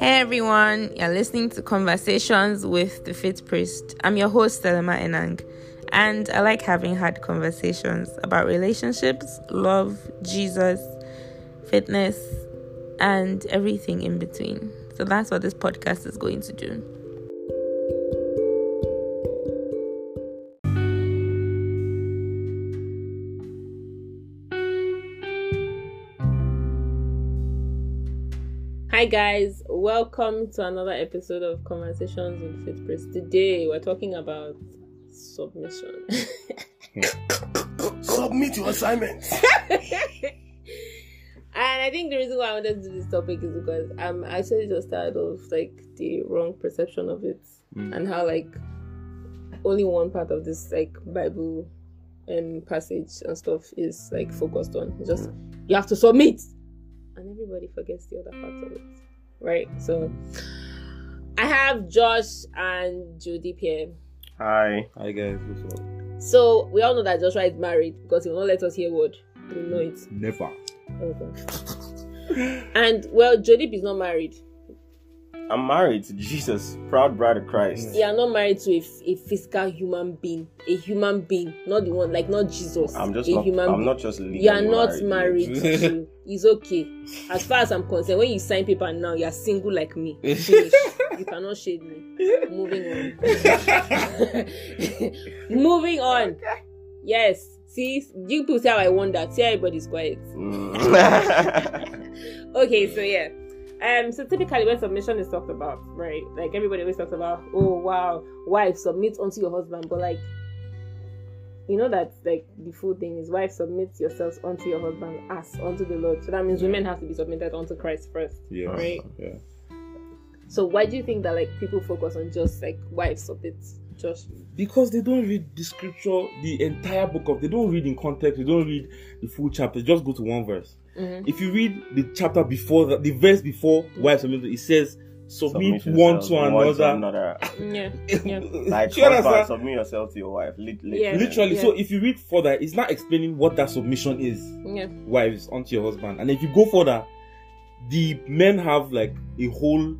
Hey everyone, you're listening to Conversations with the Fit Priest. I'm your host, Selema Enang, and I like having hard conversations about relationships, love, Jesus, fitness, and everything in between. So that's what this podcast is going to do. Hi guys, welcome to another episode of Conversations with Fit Priest. Today we're talking about submission. Submit your assignment. and I think the reason why I wanted to do this topic is because I'm actually just tired of like the wrong perception of it Mm. and how like only one part of this like Bible um passage and stuff is like focused on. It's just you have to submit, and everybody forgets the other parts of it, right? So I have Josh and Judy here. Hi. Hi guys, what's up? So we all know that Joshua is married because he will not let us hear word. We know it. Never. Okay. and well, Jodip is not married. I'm married to Jesus, proud bride of Christ. You are not married to a physical human being, a human being, not the one like not Jesus. I'm just a not. human I'm being. not just You are not married. married. to, it's okay. As far as I'm concerned, when you sign paper now, you are single like me. Finish. you cannot shade me. Moving on. Moving on. Yes. See, you people see how I that. See, everybody's quiet. Mm. okay, so yeah. Um, so typically when submission is talked about, right? Like everybody always talks about, oh wow, wife submit unto your husband, but like you know that like the full thing is wife submit yourselves unto your husband as unto the Lord. So that means women have to be submitted unto Christ first. Yeah. Right. Yeah. So why do you think that like people focus on just like wives submit? Josh. Because they don't read the scripture, the entire book of. They don't read in context. They don't read the full chapter. Just go to one verse. Mhm. If you read the chapter before that, the verse before wives submit, it says submit, Submit one to one to another. Yeah. Yeah. Like, Do you husband, understand? submit yourself to your wife. Lit- lit- Yeah. Literally. Yeah. So if you read further, it's not explaining what that submission is. Yeah. wives onto your husband. And if you go further, the men have like a whole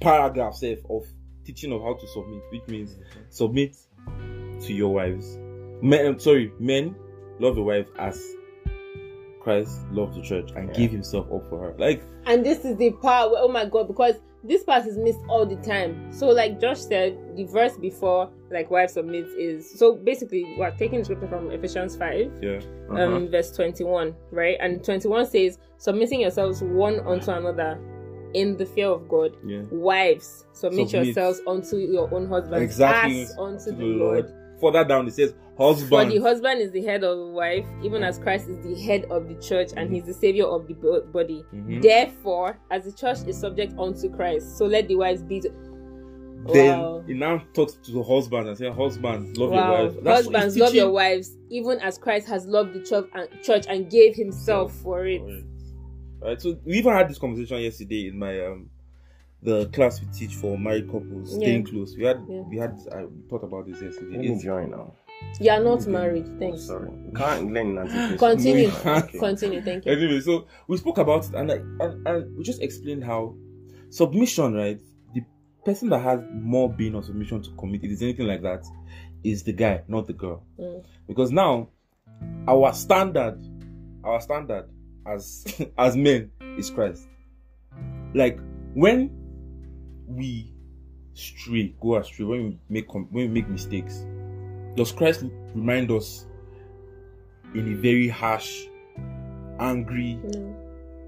paragraph self of teaching of how to submit, which means submit to your wives. Men, sorry, men love the wife as Christ loved the church and Yeah. gave himself up for her. Like And this is the part where, oh my god, because this part is missed all the time. So, like Josh said, the verse before, like, wife submits is so basically, we're taking the scripture from Ephesians 5, yeah, um, Uh-huh. verse 21, right? And 21 says, submitting yourselves one unto another in the fear of God. yeah. Wives, submit, Submit. yourselves unto your own husbands Exactly. as unto To the Lord. Further down it says For the husband is the head of the wife, even as Christ is the head of the church and he's the savior of the bo- body. Mhm. Therefore, as the church is subject unto Christ, so let the wives be. To... Then Wow. he now talks to the husband and says, "Husbands, love wow. your wife." That's- Husbands, love your wives, even as Christ has loved the church and, church and gave himself for it. Alright. Alright, so we even had this conversation yesterday in my um the class we teach for married couples, Yeah. staying close. We had Yeah. we had uh, we thought about this yesterday. Let me It's- join now. You are not married. Thanks. Sorry. Can't learn Nancy. Continue. Okay. Continue. Thank you. anyway, so we spoke about it and, I, and and we just explained how submission, right? The person that has more being or submission to commit, if it's anything like that, is the guy, not the girl. Mm. Because now our standard, our standard as as men is Christ. Like when we stray, go astray, when we make when we make mistakes, does Christ remind us in a very harsh, angry, Mm,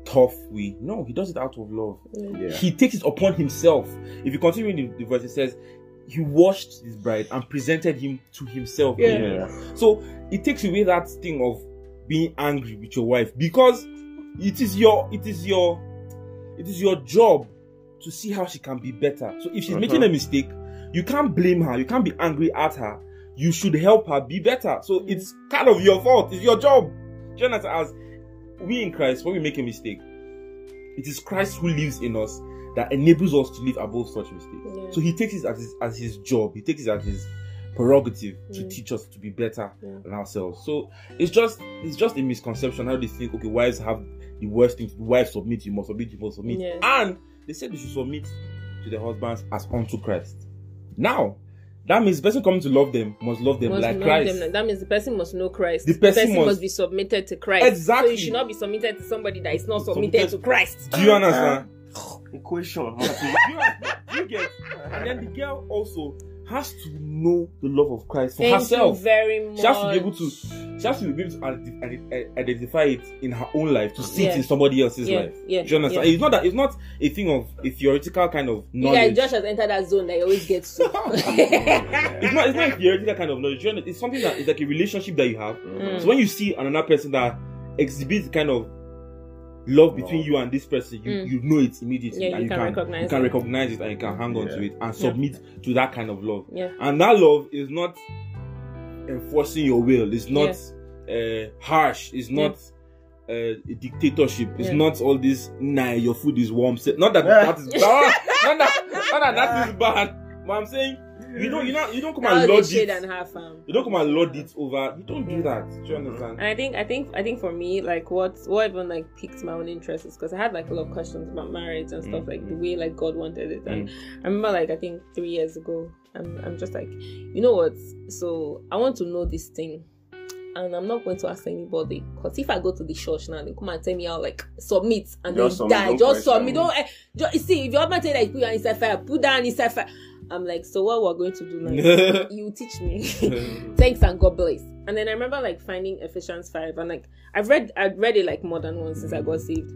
tough way? No, he does it out of love. Yeah. He takes it upon himself. If you continue in the, the verse, it says, He washed his bride and presented him to himself. Yeah. Yeah. So it takes away that thing of being angry with your wife because it is your it is your it is your job to see how she can be better. So if she's Uh-huh. making a mistake, you can't blame her, you can't be angry at her. You should help her be better. So Mhm. it's kind of your fault. It's your job. You? As we in Christ, when we make a mistake, it is Christ who lives in us that enables us to live above such mistakes. Yeah. So he takes it as his, as his job. He takes it as his prerogative to Mm. teach us to be better Yeah. than ourselves. So it's just it's just a misconception how they think okay wives have the worst thing. Wives submit, you must submit, you must submit, Yeah. and they said they should submit to their husbands as unto Christ. Now, that means the person coming to love them must love them Must like know Christ. them. That means the person must know Christ. The person must- be submitted to Christ. Exactly. So you should not be submitted to somebody that is not submitted, Submitted- to Christ. Do you understand? Ah. Equation. do, you, you get? And then the girl also has to know the love of Christ for Thank herself. you very much. She has to be able to. She has to be able to ident- ident- identify it in her own life to see Yeah. it in somebody else's Yeah, life. yeah, Do you understand? yeah. It's not that. It's not a thing of a theoretical kind of knowledge. Yeah. Josh has entered that zone that he always gets to. it's not. It's not a theoretical kind of knowledge. It's something that is like a relationship that you have. Mm. So when you see another person that exhibits kind of love between you and this person, you, Mm. you know it immediately. Yeah, and you can recognize you can it. recognize it and you can hang on to it and submit to that kind of love. yeah. And that love is not enforcing your will. It's not uh, harsh. It's not uh, a dictatorship. It's Yeah. not all this. Nah, your food is warm. Say- Not that that is bad. not that, not that that is bad. But I'm saying you don't. You don't. You don't come and lord it. and half, um. You don't come and lord it over. You don't do that. Do you understand? And I think, I think, I think for me, like what, what even like piqued my own interest is because I had like a lot of questions about marriage and stuff, like the way like God wanted it. And I remember like I think three years ago, I'm, I'm just like, you know what? So I want to know this thing. And I'm not going to ask anybody because if I go to the church now, they come and tell me how like submit and Just then submit, die. Just submit. Don't eh, just, see if your husband tell you that you put your inside fire, put down inside fire. I'm like, so what we're going to do now? you teach me. Thanks and God bless. And then I remember like finding Ephesians five and like I've read I'd read it like more than once since I got saved,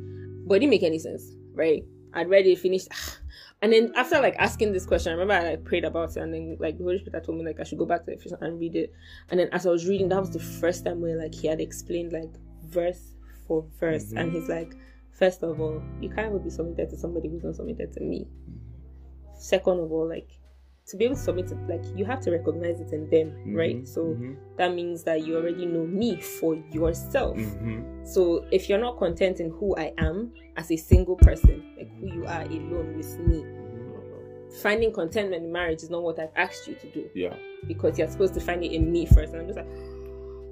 but it didn't make any sense, right? I'd read it, finished, and then after like asking this question, I remember I like prayed about it, and then like the Holy Spirit told me like I should go back to Ephesians and read it. And then as I was reading, that was the first time where like he had explained like verse for verse, and he's like, first of all, you can't even be submitted to somebody who's not submitted to me. Second of all, like to be able to submit it, like you have to recognize it in them, right? So Mhm. that means that you already know me for yourself. Mhm. So if you're not content in who I am as a single person, like who you are alone with me, finding contentment in marriage is not what I've asked you to do Yeah. because you're supposed to find it in me first. And I'm just like,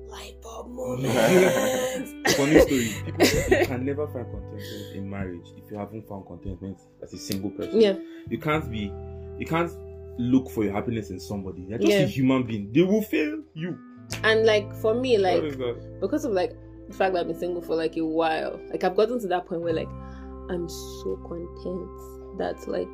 light bulb moment. Funny story. People you can never find contentment in marriage if you haven't found contentment as a single person. yeah, You can't be. You can't look for your happiness in somebody. They're just Yeah. a human being. They will fail you. and like for me, like because of like the fact that I've been single for like a while, like I've gotten to that point where like I'm so content that like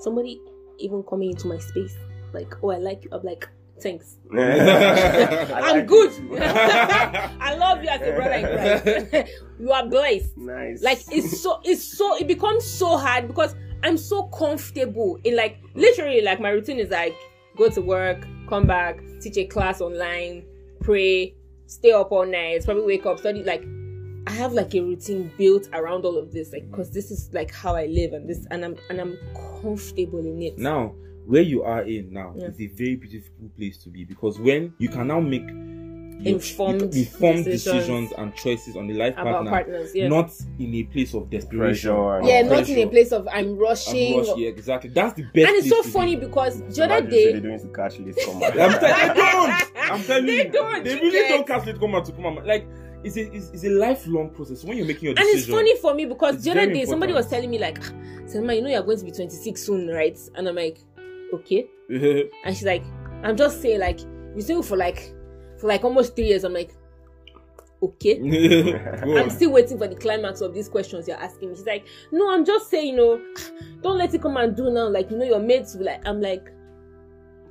somebody even coming into my space, like, oh I like you, I'm like, thanks. I I'm like good. I love you as a brother in Christ. you are blessed. nice. Like it's so it's so it becomes so hard because I'm so comfortable in like literally like my routine is like go to work, come back, teach a class online, pray, stay up all night, probably wake up, study like I have like a routine built around all of this, like because this is like how I live and this and I'm and I'm comfortable in it. now, where you are in now Yeah. is a very beautiful place to be because when you can now make Informed you informed decisions decisions and choices on the life About partner, partners, yeah. not in a place of desperation. Pressure yeah, or not in a place of I'm I'm rushing. yeah, exactly. That's the best. and it's so funny be. because the So other day they're doing to catch list come I'm telling they don't. I'm telling They you, don't, They really get- don't cast it come out to come out. Like it's a it's, it's a lifelong process. When you're making your And decision, it's funny for me because It's the other very day somebody was telling me like, "Ah, Selma, you know you're going to be 26 soon, right? And I'm like, okay. And she's like, I'm just saying like, you single for like, for like almost three years. I'm like, okay. I'm still waiting for the climax of these questions you're asking me. She's like, no, I'm just saying, you know, don't let it come and do now. Like, you know, your mates will like, I'm like,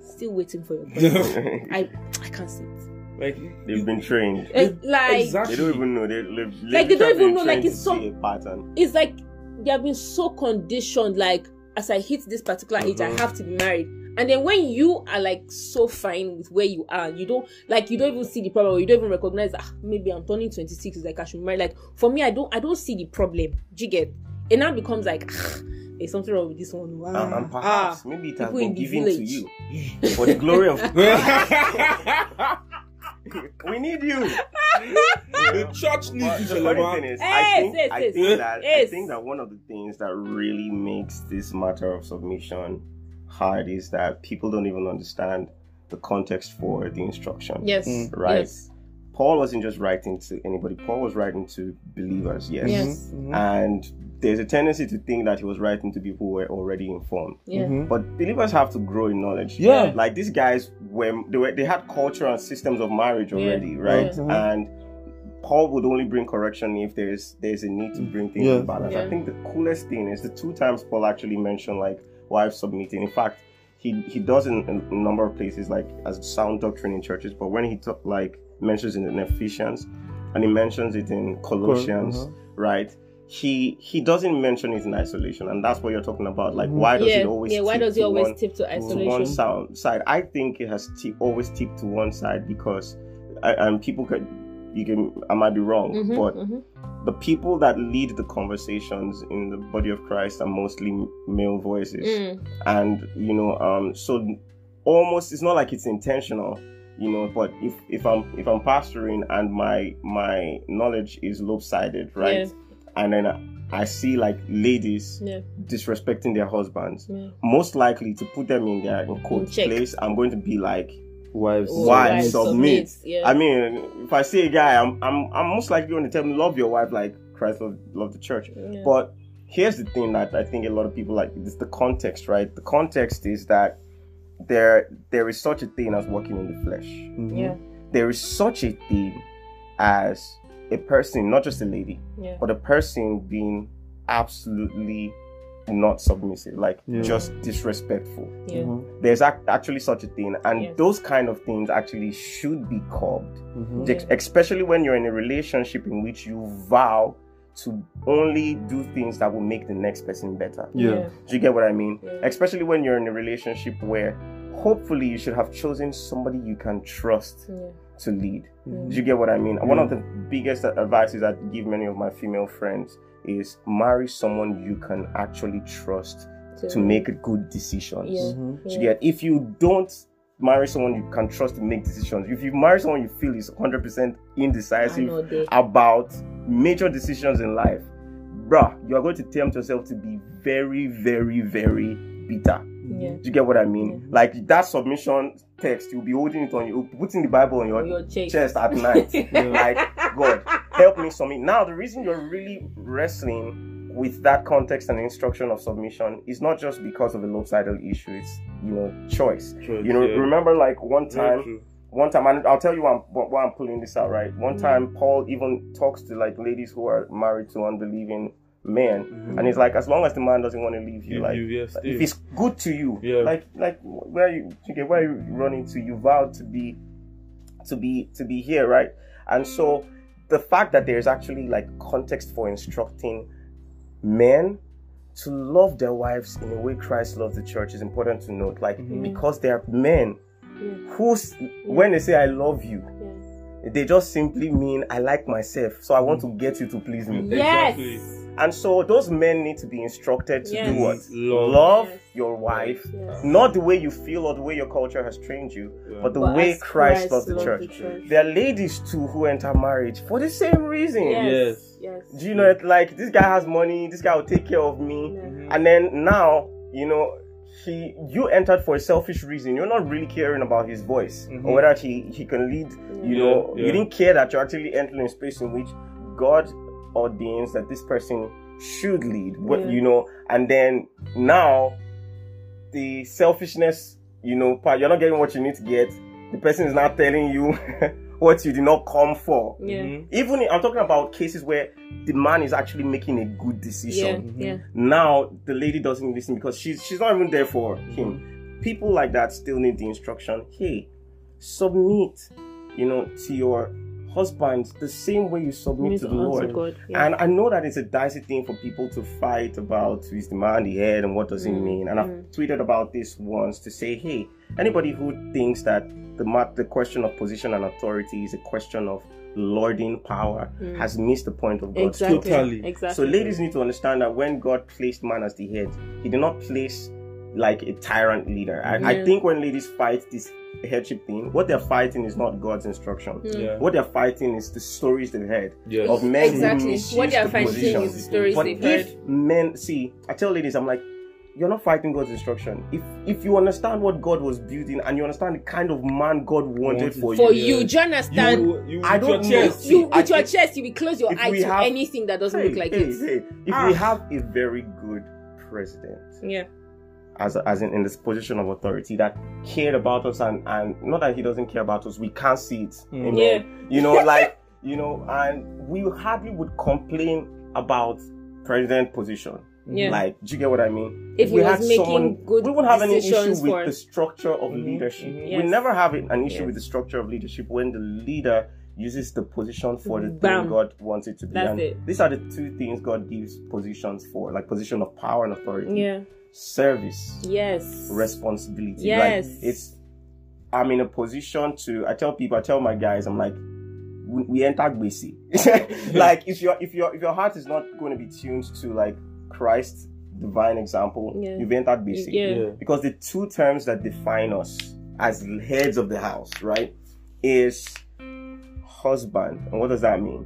still waiting for your question. I, I can't see it. like They've been trained. Eh, like, Exactly. They don't even know. They live. Like, they don't even know, like, it's so- pattern. it's like they have been so conditioned like as i hit this particular age i Mhm. have to be married and then when you are like so fine with where you are you don't like you don't even see the problem or you don't even recognize ah, maybe i'm turning 26 it's like i should marry like for me i don't i don't see the problem do you get it now becomes like ah, there's something wrong with this one wow. and, and perhaps ah. maybe it has people been in the given to you for the glory of. we need you. the church needs you, the funny Shalama. thing is, I Yes, think, yes, I yes. think that I think that one of the things that really makes this matter of submission hard is that people don't even understand the context for the instruction. yes Mm. Right. yes Paul wasn't just writing to anybody. Paul was writing to believers, yes. Yes. Mhm. And there's a tendency to think that he was writing to people who were already informed. Yeah. Mhm. But believers have to grow in knowledge. Yeah. Like these guys were they were they had culture and systems of marriage Yeah. already, right? Yeah. Mhm. And Paul would only bring correction if there's there's a need to bring things Yeah. in balance. Yeah. I think the coolest thing is the two times Paul actually mentioned like wives submitting. In fact, he he does in, in a number of places like as sound doctrine in churches, but when he talk, like mentions it in Ephesians and he mentions it in Colossians, uh-huh. right? He he doesn't mention it in isolation, and that's what you're talking about. Like, Mhm. why does yeah, it always yeah. Why tip does he to always one- tip to to one sound side. I think it has t- always tipped to one side because, I, and people could, you can, I might be wrong, Mhm, but mhm. the people that lead the conversations in the body of Christ are mostly male voices, Mm, and you know, um, so almost it's not like it's intentional. You know, but if if I'm if I'm pastoring and my my knowledge is lopsided, right, Yeah. and then I, I see like ladies Yeah. disrespecting their husbands, Yeah. most likely to put them in their in quote check. place, I'm going to be like, Wives. Wives wives submit. submit, Yeah. I mean, if I see a guy, I'm I'm I'm most likely going to tell him love your wife like Christ loved, loved the church. Yeah. But here's the thing that I think a lot of people like it's the context, right? The context is that there there is such a thing as walking in the flesh. Mhm. yeah. There is such a thing as a person, not just a lady, Yeah. but a person being absolutely not submissive, like Yeah. just disrespectful. Yeah. Mhm. There's ac- actually such a thing, and Yes. those kind of things actually should be curbed, Mhm. Yeah. Especially when you're in a relationship in which you vow to only do things that will make the next person better. Yeah. Do you get what I mean? Yeah. Especially when you're in a relationship where hopefully you should have chosen somebody you can trust Yeah. To lead. Mhm. Do you get what I mean? One of the biggest advices I give many of my female friends is marry someone you can actually trust to make good decisions. Yeah. Mhm. Do you get? If you don't marry someone you can trust to make decisions, if you marry someone you feel is 100% indecisive they. about major decisions in life, bruh, you are going to tempt yourself to be very, very, very bitter. Yeah. Do you get what I mean? Yeah. Like that submission text, you'll be holding it on you, putting the Bible on your, your chest. chest at night. like, God, help me submit. Now, the reason you're really wrestling with that context and instruction of submission is not just because of a lopsided issue, it's, you know, choice. Choice, You know, yeah. remember like one time, one time, and I'll tell you why I'm, why I'm pulling this out, right? One Mm. time, Paul even talks to like ladies who are married to unbelieving men, Mhm. and it's like, as long as the man doesn't want to leave you, You- like, you- yeah, like, if it's good to you, Yeah. like, like where you, okay, where you running to? You vowed to be, to be, to be here, right? And so, the fact that there's actually like context for instructing men to love their wives in the way Christ loves the church is important to note. Like, Mhm. because there are men Yeah. who, s- when they say "I love you," Yeah. they just simply mean I like myself, so I want to get you to please me. Yes. Exactly. And so those men need to be instructed to Yes. do what? Love. Love Yes. your wife, Yes. not the way you feel or the way your culture has trained you, Yeah. but the But way as Christ, loves the loved church. church. There are ladies too who enter marriage for the same reason. Yes. Yes. Do you know it? Like this guy has money, this guy will take care of me, Yeah. and then now you know he you entered for a selfish reason. You're not really caring about his voice Mhm. or whether he he can lead. You Yeah, know, yeah. you didn't care that you're actually entering a space in which God ordains that this person should lead. What Yeah. you know, and then now the selfishness, you know, part you're not getting what you need to get. The person is not telling you what you did not come for. Yeah. Mhm. Even in- I'm talking about cases where the man is actually making a good Yeah. decision. Yeah. Now the lady doesn't listen because she's she's not even there for him. People like that still need the instruction. Hey, submit, you know, to your husband the same way you submit Need to to the answer Lord. God. Yeah. And I know that it's a dicey thing for people to fight about is the man the head and what does it Mm, mean. And I've mm. tweeted about this once to say, hey, anybody who thinks that the the question of position and authority is a question of lording power Mm. has missed the point of God's exactly. Totally. Exactly. So ladies need to understand that when God placed man as the head, He did not place like a tyrant leader. I, I think when ladies fight this headship thing, what they're fighting is not God's instruction. Mm. Yeah. What they're fighting is the stories they've heard Yes. of men who Exactly. misuse What they are the fighting position. is the stories But they've if heard. men see, I tell ladies, I'm like, you're not fighting God's instruction. If if you understand what God was building and you understand the kind of man God wanted, Wanted for For you, you, do you understand? You, you, I don't with your know. chest. See, you I with your chest, you will close your eyes eye to have- anything that doesn't hey, look like hey, it. hey, if Ah. we have a very good president, Yeah. As as in, in this position of authority that cared about us and and not that he doesn't care about us, we can't see it. Mm. Amen. Yeah. You know, like you know, and we hardly would complain about president position. Yeah. Like, do you get what I mean? If he was making good we wouldn't have any issue with for- the structure of Mhm, leadership. mhm. We never have an issue Yes. with the structure of leadership when the leader uses the position for the Bam. thing God wants it to be. That's and it. these are the two things God gives positions for, like position of power and authority. Yeah. Service, Yes. responsibility. Yes. Like it's I'm in a position to I tell people, I tell my guys, I'm like we, we enter Gbese. like if your if your if your heart is not going to be tuned to like Christ's divine example, Yeah. you've entered Gbese. Yeah. Yeah. Because the two terms that define us as heads of the house, right, is husband. And what does that mean?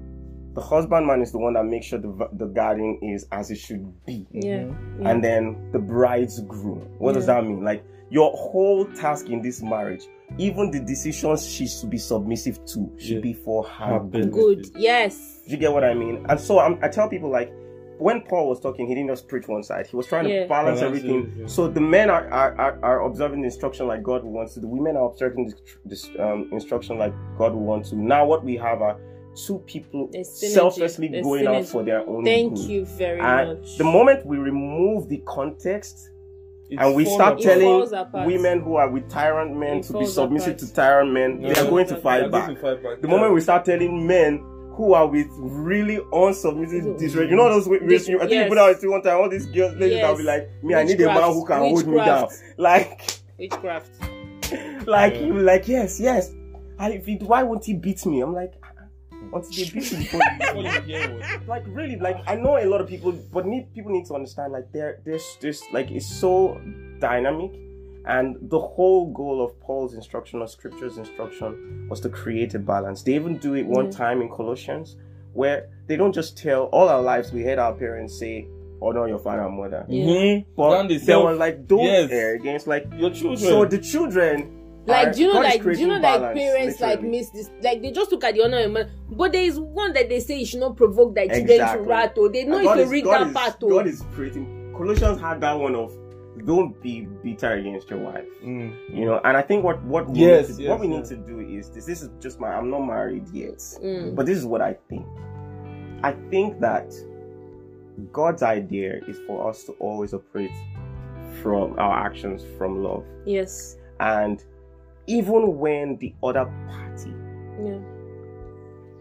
The husbandman is the one that makes sure the, the garden is as it should be. Yeah. Yeah. And then the bride's groom. What does that mean? Like your whole task in this marriage, even the decisions she should be submissive to, should Yeah. be for her Her good. Good. Yes. Do you get what I mean? And so I'm, I tell people like when Paul was talking, he didn't just preach one side. He was trying to balance Balance everything. it, yeah. So the men are, are, are, are observing the instruction like God wants to. The women are observing this, this um, instruction like God wants to. Now what we have are two people selflessly There's going out for their own Thank good. you very And much. the moment we remove the context It's and we start apart. telling women who are with tyrant men It to be submissive apart. to tyrant men, No, they are going to They fight They're back. to fight back. The Yeah. moment we start telling men who are with really unsubmissive disrespect, you know those ways. Dis- I think yes. you put out one time. All these girls, ladies, that will be like, me, I need a man who can hold me down. Witchcraft. Like, Witchcraft. like Yeah. you, like yes, yes. And if he, why won't he beat me? I'm like, "Ah, until they beat me before. Before you hear like really like i know a lot of people but need people need to understand like there there's this like it's so dynamic and the whole goal of paul's instruction or scripture's instruction was to create a balance they even do it one Yeah. time in colossians where they don't just tell all our lives we heard our parents say honor your father and mother Yeah. Mhm. but Then they they self- were like don't Yes. err against like Your children. so the children Like, do you know, God like, do you know, like, balance, parents like miss this, like, they just look at the honor of man. But there is one that they say you should not provoke their children to Exactly. wrath. Or they know And if to read God that is- part. oh. God is creating. Colossians had that one of don't be bitter against your wife. Mm. You know, and I think what what we Yes, need to, yes, what we yes. need to do is this. This is just my. I'm not married yet, Mm. but this is what I think. I think that God's idea is for us to always operate from our actions from love, Yes. and even when the other party Yeah.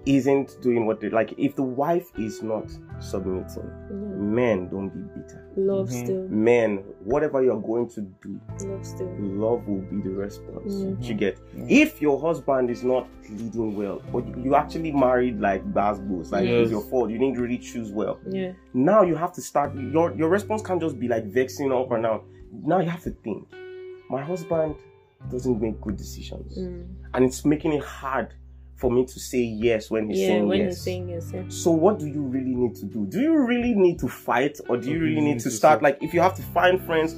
isn't doing what they like, if the wife is not submitting, yeah. men don't be bitter. Love Mhm. still. men, whatever you're going to do, Love still. love will be the response. Mhm. You get. Mhm. If your husband is not leading well, or you actually married like Basbos, like Yes. it's your fault, you didn't really choose well. Yeah. Now you have to start. Your your response can't just be like vexing up and down. Now you have to think. My husband doesn't make good decisions, Mm. and it's making it hard for me to say yes when he's Yeah. saying When yes. he's saying yes. Yeah. So what do you really need to do? Do you really need to fight or do you really need to to start start- like if you have to find friends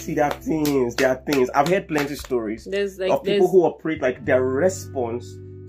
see there are things there are things I've heard plenty of stories There's like of people there's who operate like their response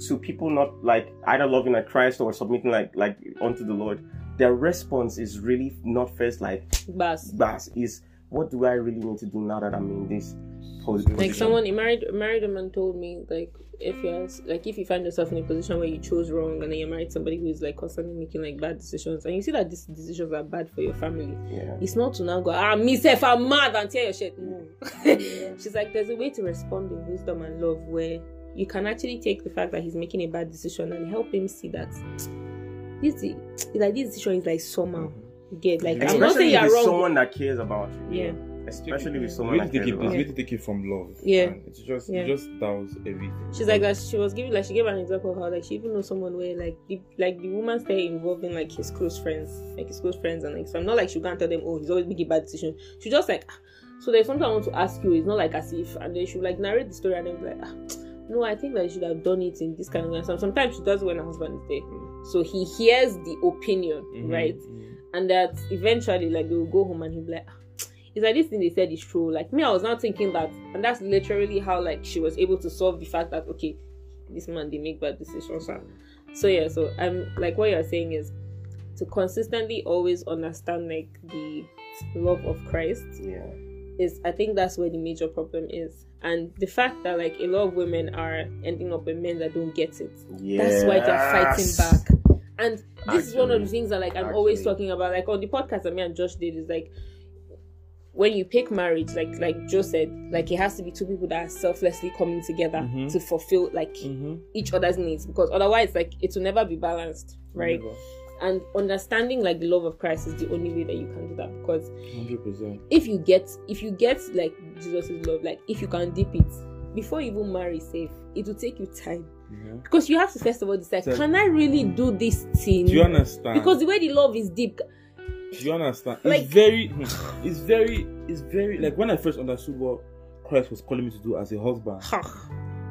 to people not like either loving like Christ or submitting like like unto the Lord their response is really not first like bus. bas is what do I really need to do now that I'm in this pos- position? Like someone, a married a married woman told me like if you're like if you find yourself in a position where you chose wrong and then you're married somebody who is like constantly making like bad decisions and you see that these decisions are bad for your family yeah. it's not to now go ah myself I'm mad and tear your shit. No. She's like there's a way to respond with wisdom and love where you can actually take the fact that he's making a bad decision and help him see that this is like this decision is like somehow. you get like I'm not especially saying if you're wrong someone that cares about you yeah especially with You someone need that to take cares it. about You you need to take it from love. Yeah. And It's just Yeah. it just dows everything. She's like that. She was giving like she gave an example of how like she even knows someone where like the like the woman started involving like his close friends, like his close friends, and like so I'm not like she can't tell them oh he's always making bad decisions. She just like ah. so there's something I want to ask you. It's not like as if and then she would like narrate the story and then be like ah, no I think that you should have done it in this kind of way. And sometimes she does when her husband is there, so he hears the opinion Mhm. right, Mhm. And that eventually like they will go home and he'll be like. "Ah, it's like this thing they said is true. Like me, I was not thinking that, and that's literally how like she was able to solve the fact that okay, this man they make bad decisions. So yeah, so I'm like what you're saying is to consistently always understand like the love of Christ Yeah. is I think that's where the major problem is. And the fact that like a lot of women are ending up with men that don't get it. yes. That's why they're fighting back. And this is one of the things that like I'm always talking about. Like on the podcast that me and Josh did is like when you pick marriage, like like Joe said, like it has to be two people that are selflessly coming together Mhm. to fulfill like Mm-hmm. each other's needs because otherwise like it will never be balanced, right? And understanding like the love of Christ is the only way that you can do that because Hundred percent. if you get if you get like Jesus' love, like if you can dip it before you even marry safe, it will take you time. Mm-hmm. Because you have to first of all decide, So- can I really do this thing? Do you understand? Because the way the love is deep, Do you understand? Like- it's very, hmm, it's very, it's very like when I first understood what Christ was calling me to do as a husband.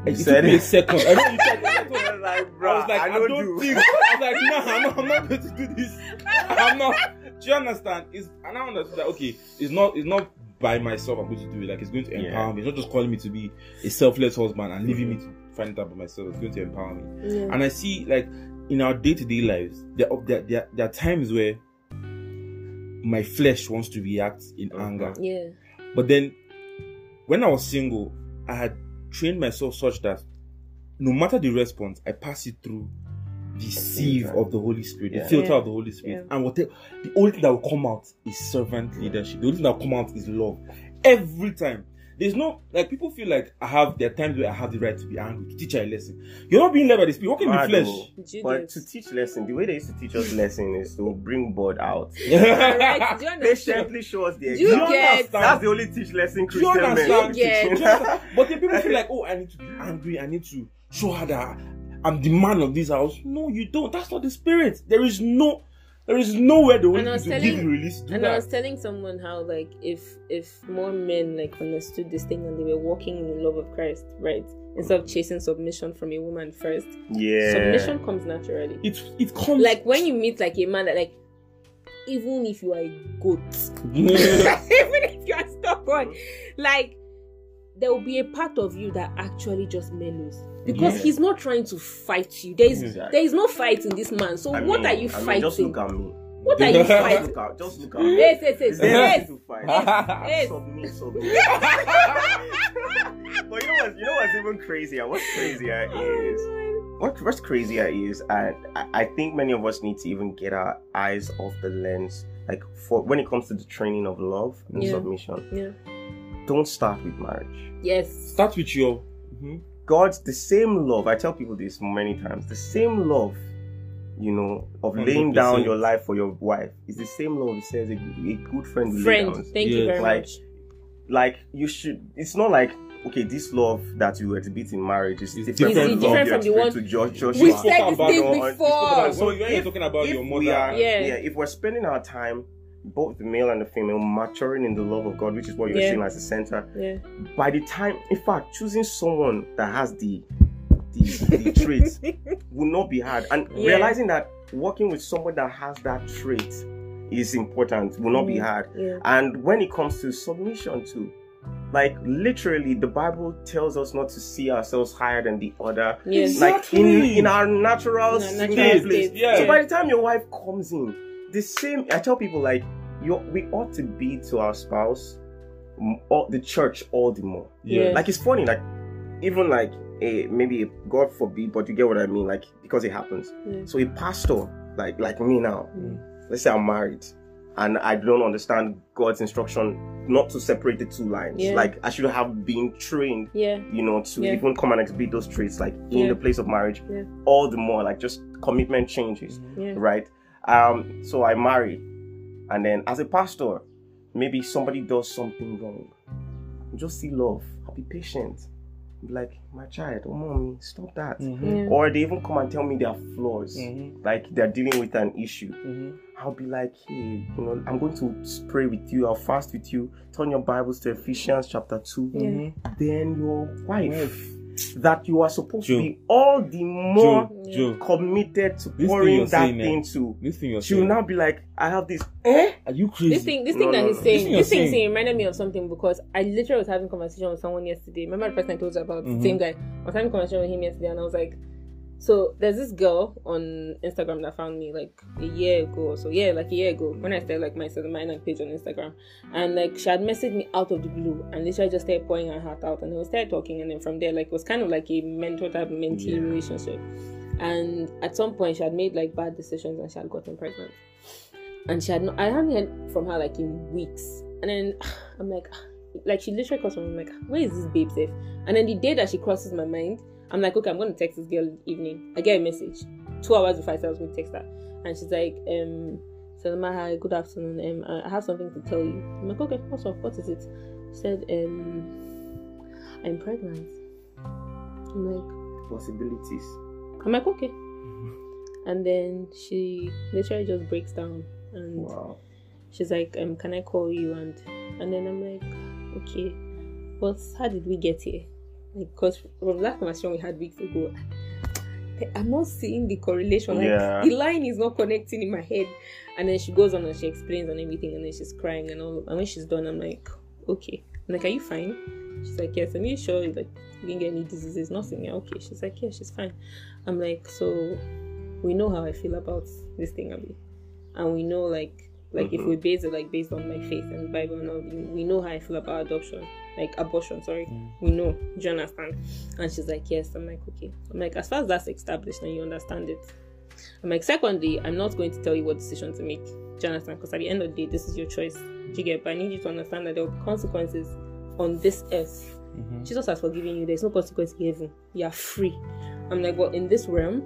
You it said took it. second. I know you said it. I I was like, I was like, I, know don't do. think. I was like, no, I'm not, I'm not going to do this. I'm not. Do you understand? It's, and I understood that. Okay, it's not. It's not by myself. I'm going to do it. Like it's going to Yeah. empower me. It's not just calling me to be a selfless husband and leaving me to find it out by myself. It's going to empower me. yeah. And I see like in our day to day lives, there, are- there, there, there are times where my flesh wants to react in anger. yeah, But then when I was single, I had trained myself such that no matter the response, I pass it through the sieve of the Holy Spirit, Yeah. the filter Yeah. of the Holy Spirit. And whatever the only thing that will come out is servant leadership. The only thing that will come out is love. Every time. There's no like people feel like I have there are times where I have the right to be angry, to teach a lesson. You're not being led by the spirit, walking in the flesh. though. But to teach lesson, the way they used to teach us lesson is to bring board out. right? Do you understand? Patiently show us the Do you example. get? That's the only teach lesson Do you Christian men understand? should be Do you understand? but then people feel like, oh, I need to be angry. I need to show her that I'm the man of this house. No, you don't. That's not the spirit. There is no, there is nowhere the Holy And I was to give telling- you release. Do And I was telling someone how like if if more men like understood this thing and they were walking in the love of Christ, right? Instead of chasing submission from a woman first, Yeah. submission comes naturally. It it comes Like when you meet like a man that like even if you are a goat, even if you are stubborn, like there will be a part of you that actually just mellows because Yeah. he's not trying to fight you. There is Exactly. there is no fight in this man. So I what mean- are you I mean, fighting? just look at me. what are you Just fighting? look at, just look at me. Yes, yes, yes, Is there yes. anything to fight? Yes. Submit, submit. but you know what? You know what's even crazier? What's crazier is what what's crazier is and I, I think many of us need to even get our eyes off the lens like for when it comes to the training of love and Yeah. submission Yeah. don't start with marriage Yes. Start with your. Mhm. God's the same love i tell people this many times the same love you know of laying down your life for your wife is the same love it says a, a good friend will lay Friend, down thank you Yes. very Like, much. like you should it's not like okay this love that you exhibit in marriage is It's different, different from from- love different from the exhibit to Josh, Joshua. We've said this thing your- you spoke before. about- So when you're talking about if your mother, are, Yeah. yeah. if we're spending our time both the male and the female maturing in the love of God, which is what you're Yeah. saying as the center, Yeah. by the time in fact choosing someone that has the the, the traits will not be hard and Yeah. realizing that working with someone that has that trait is important will not be Mm. hard Yeah. and when it comes to submission too like literally the bible tells us not to see ourselves higher than the other Yes. like in Exactly. in our natural, In our natural place. state, yeah. So by the time your wife comes in, the same. I tell people like you, we ought to be to our spouse, or the church all the more. Yeah. Like it's funny, like even like a maybe a, God forbid, but you get what I mean, like because it happens. Yeah. So a pastor like like me now, Mm. let's say I'm married. And I don't understand God's instruction not to separate the two lines. Yeah. Like I should have been trained Yeah. you know, to Yeah. even come and exhibit those traits, like in Yeah. the place of marriage, Yeah. all the more, like just commitment changes, Yeah. right? Um, so I marry, and then as a pastor, maybe somebody does something wrong. Just see love, I'll be patient. Be like, my child, oh mommy, stop that. Mhm. Yeah. Or they even come and tell me their flaws, Mhm. like they're dealing with an issue. Mhm. I'll be like, hey, you know, I'm going to pray with you, I'll fast with you. Turn your Bibles to Ephesians chapter 2 Yeah. Mhm. then your wife Wife. That you are supposed Joe. to be all the more Joe, Joe, committed to This thing pouring you're that saying, eh, to. this thing you're She will now be like, I have this. Eh? are you crazy? This thing, this thing no, that he's no. This saying, thing this thing saying. saying reminded me of something because I literally was having a conversation with someone yesterday. Remember the person I told you about, Mhm. the same guy. I was having a conversation with him yesterday, and I was like, so there's this girl on Instagram that found me like a year ago or so. Yeah, like a year ago when I started like my my page on Instagram, and like she had messaged me out of the blue and literally just started pouring her heart out, and then we started talking, and then from there like it was kind of like a mentor type mentee Yeah. relationship. And at some point, she had made like bad decisions and she had gotten pregnant. And she had not, I hadn't heard from her like in weeks. And then I'm like, like she literally crossed my mind. I'm like, where is this babe safe? And then the day that she crosses my mind, I'm like, okay, I'm gonna text this girl evening. I get a message two hours before I said I was going to text her, and she's like, um, Selma, hi, good afternoon. Um, I have something to tell you. I'm like, okay, what's up? What is it? She said, um, I'm pregnant. I'm like, Possibilities. I'm like, okay. And then she literally just breaks down and Wow. she's like, um, can I call you? And and then I'm like, okay. well, how did we get here? Like, because from that conversation we had weeks ago, I'm not seeing the correlation. Like Yeah. the line is not connecting in my head. And then she goes on and she explains and everything, and then she's crying and all. And when she's done, I'm like, okay. I'm like, are you fine? She's like, yes. Are you sure? Like, you didn't get any diseases? Nothing. Yeah, okay. She's like, yeah, she's fine. I'm like, so we know how I feel about this thing, Abby, and we know like like if Mhm. we base it like based on my faith and Bible and all, we- know how I feel about adoption, like abortion. Sorry, Mm. we know. Do you understand? And she's like, yes. I'm like, okay. I'm like, as far as that's established and you understand it. I'm like, secondly, I'm not going to tell you what decision to make. Do you understand? Because at the end of the day, this is your choice. Do you get? But I need you to understand that there will be consequences on this earth Mhm. Jesus has forgiven you. There's no consequence in heaven. You are free. I'm like, well, in this realm,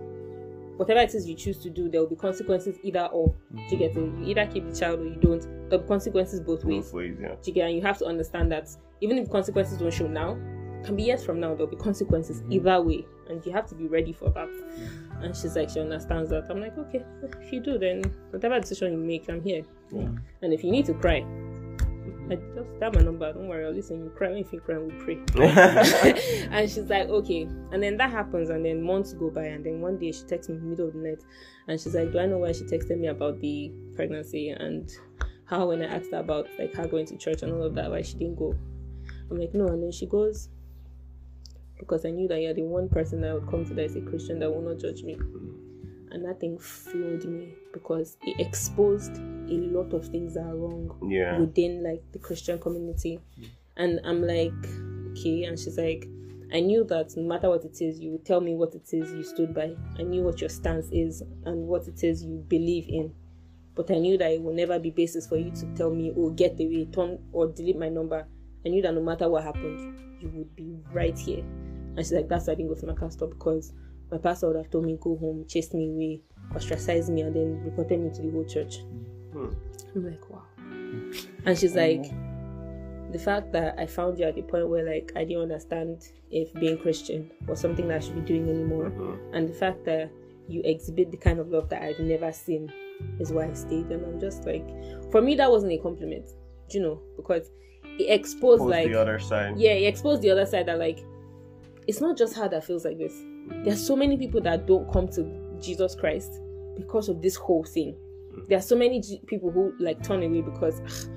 whatever it is you choose to do, there will be consequences either or. Do you get it? You either keep the child or you don't. There'll be consequences both ways. Both ways, yeah. Do you get? And you have to understand that even if consequences don't show now, can be years from now there'll be consequences either way, and you have to be ready for that. And she's like, she understands that. I'm like, okay, if you do, then whatever decision you make, I'm here. Yeah. And if you need to cry, I just have my number. Don't worry, I'll listen. You cry. If you cry, we'll pray. and she's like, okay. And then that happens, and then months go by, and then one day she texts me in the middle of the night, and she's like, do I know why she texted me about the pregnancy and how when I asked her about like her going to church and all of that, why she didn't go? I'm like, no. And then she goes, because I knew that you're the one person that would come to that is a Christian that will not judge me. And that thing floored me because it exposed a lot of things that are wrong yeah. within like the Christian community. Mm. And I'm like, okay. And she's like, I knew that no matter what it is, you would tell me what it is you stood by. I knew what your stance is and what it is you believe in. But I knew that it will never be basis for you to tell me, oh, get away, turn or delete my number. I knew that no matter what happened, you would be right here. And she's like, that's why I didn't go to my pastor because my pastor would have told me go home, chased me away, ostracized me, and then reported me to the whole church. Hmm. I'm like, wow. And she's like, the fact that I found you at the point where like I didn't understand if being Christian was something that I should be doing anymore, Mhm. and the fact that you exhibit the kind of love that I've never seen is why I stayed. And I'm just like, for me, that wasn't a compliment, you know, because it exposed like the other side. yeah, it exposed the other side that like it's not just her that feels like this. There's so many people that don't come to Jesus Christ because of this whole thing. There are so many G- people who like turn away because "Ah,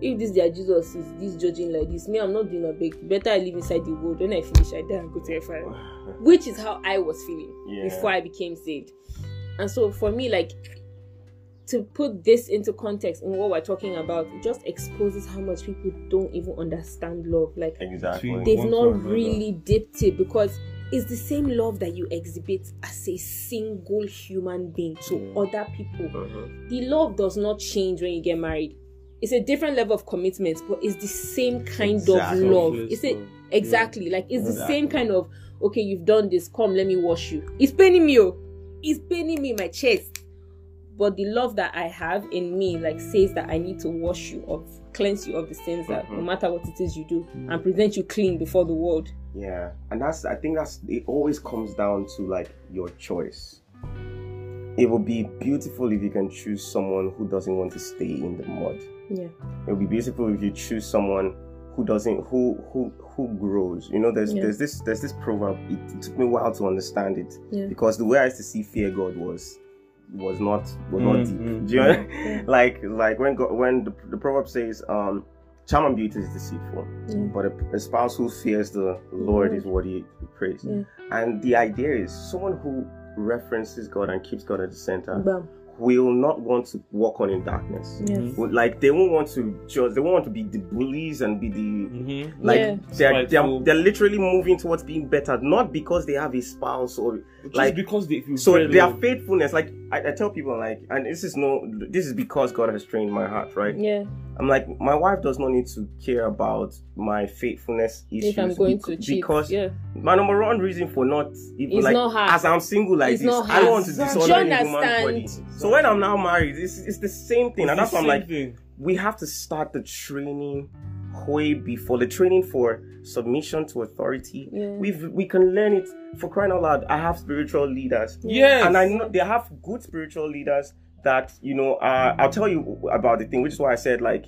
if this their Jesus is this judging like this, me I'm not doing a big. Better I live inside the world. When I finish, I die and go to fire. Which is how I was feeling Yeah. before I became saved. And so for me, like to put this into context in what we're talking about, it just exposes how much people don't even understand love. Like Exactly. they've not really dipped it because it's the same love that you exhibit as a single human being to Yeah. other people. Mhm. The love does not change when you get married. It's a different level of commitment, but it's the same kind Exactly. of love. It's a, love. exactly like it's the same kind of okay, you've done this, come let me wash you. It's paining me, oh. It's paining me in my chest. But the love that I have in me, like, says that I need to wash you of, cleanse you of the sins that no Mhm. matter what it is you do, and present you clean before the world. Yeah, and that's I think that's it. Always comes down to like your choice. It will be beautiful if you can choose someone who doesn't want to stay in the mud. Yeah. It will be beautiful if you choose someone who doesn't who who who grows. You know, there's Yeah. there's this there's this proverb. It, it took me a while to understand it Yeah. because the way I used to see fear God was was not was not Mm, deep. mm, Do you know? like like when God, when the, the proverb says um charm and beauty is deceitful Mm. but a, a spouse who fears the lord is worthy to be praised Yeah. and the idea is someone who references god and keeps god at the center Bam. will not want to walk on in darkness Yes. Mhm. Like they won't want to just they won't want to be the bullies and be the Mm-hmm. like Yeah. they're, they're Spiteful. they're literally moving towards being better not because they have a spouse or Just like because they feel so their faithfulness like I, I tell people like and this is no this is because god has trained my heart right Yeah. i'm like my wife does not need to care about my faithfulness issues If I'm going bec- to cheat. because yeah. my number one reason for not even It's like not her. as i'm single like It's this not i don't want to dishonor Do you any woman's body understand? so when i'm now married it's, it's the same thing and that's It's why i'm like same thing. we have to start the training way before the training for submission to authority Yeah. we've we can learn it for crying out loud i have spiritual leaders Yes. and I know they have good spiritual leaders that you know. Uh, I'll tell you about the thing, which is why I said like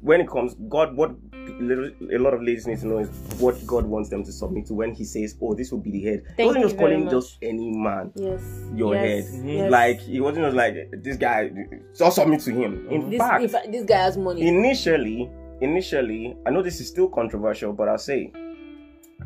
when it comes, God, what a lot of ladies need to know is what God wants them to submit to. When He says, "Oh, this will be the head," he Thank wasn't you just very calling much. just any man Yes. your yes. head. Yes. Like he wasn't just like this guy. Just submit to him. In this, fact, if, this guy has money. initially, initially, I know this is still controversial, but I'll say,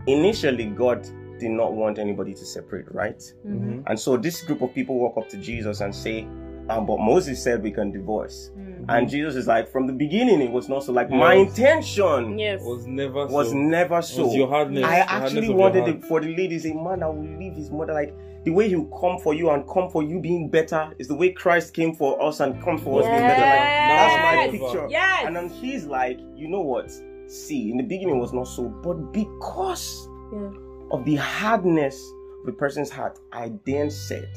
initially, God did not want anybody to separate, right? Mhm. And so this group of people walk up to Jesus and say, um, but Moses said we can divorce. Mhm. And Jesus is like, from the beginning, it was not so. Like, my intention Yes. was never was so. never so. was your hardness. I the hardness actually wanted it for the ladies, a man that will leave his mother. Like, the way he'll come for you and come for you being better is the way Christ came for us and come for us being better. Like, that's my picture. Yes. And then he's like, you know what? See, in the beginning it was not so, but because Yeah. of the hardness of the person's heart, I then said,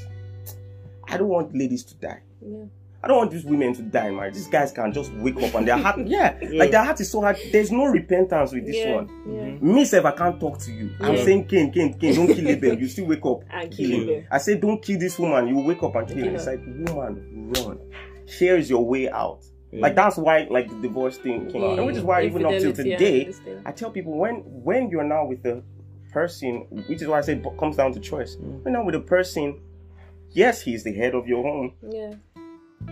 I don't want ladies to die. Yeah. I don't want these women to die in marriage. These guys can just wake up and their heart, yeah, like their heart is so hard. There's no repentance with this yeah. one. Yeah. Me, self, I can't talk to you. I'm saying, Cain, Cain, Cain, don't kill Abel. You still wake up. And kill kill him. I say, don't kill this woman. You wake up and kill Kill him. It's like, woman, run. Here is your way out. Yeah. Like that's why, like the divorce thing came out, and which is why even up till today, this. I tell people when when you're now with the person, which is why I say it comes down to choice. Mm. When now with a person, yes, he's the head of your home, Yeah.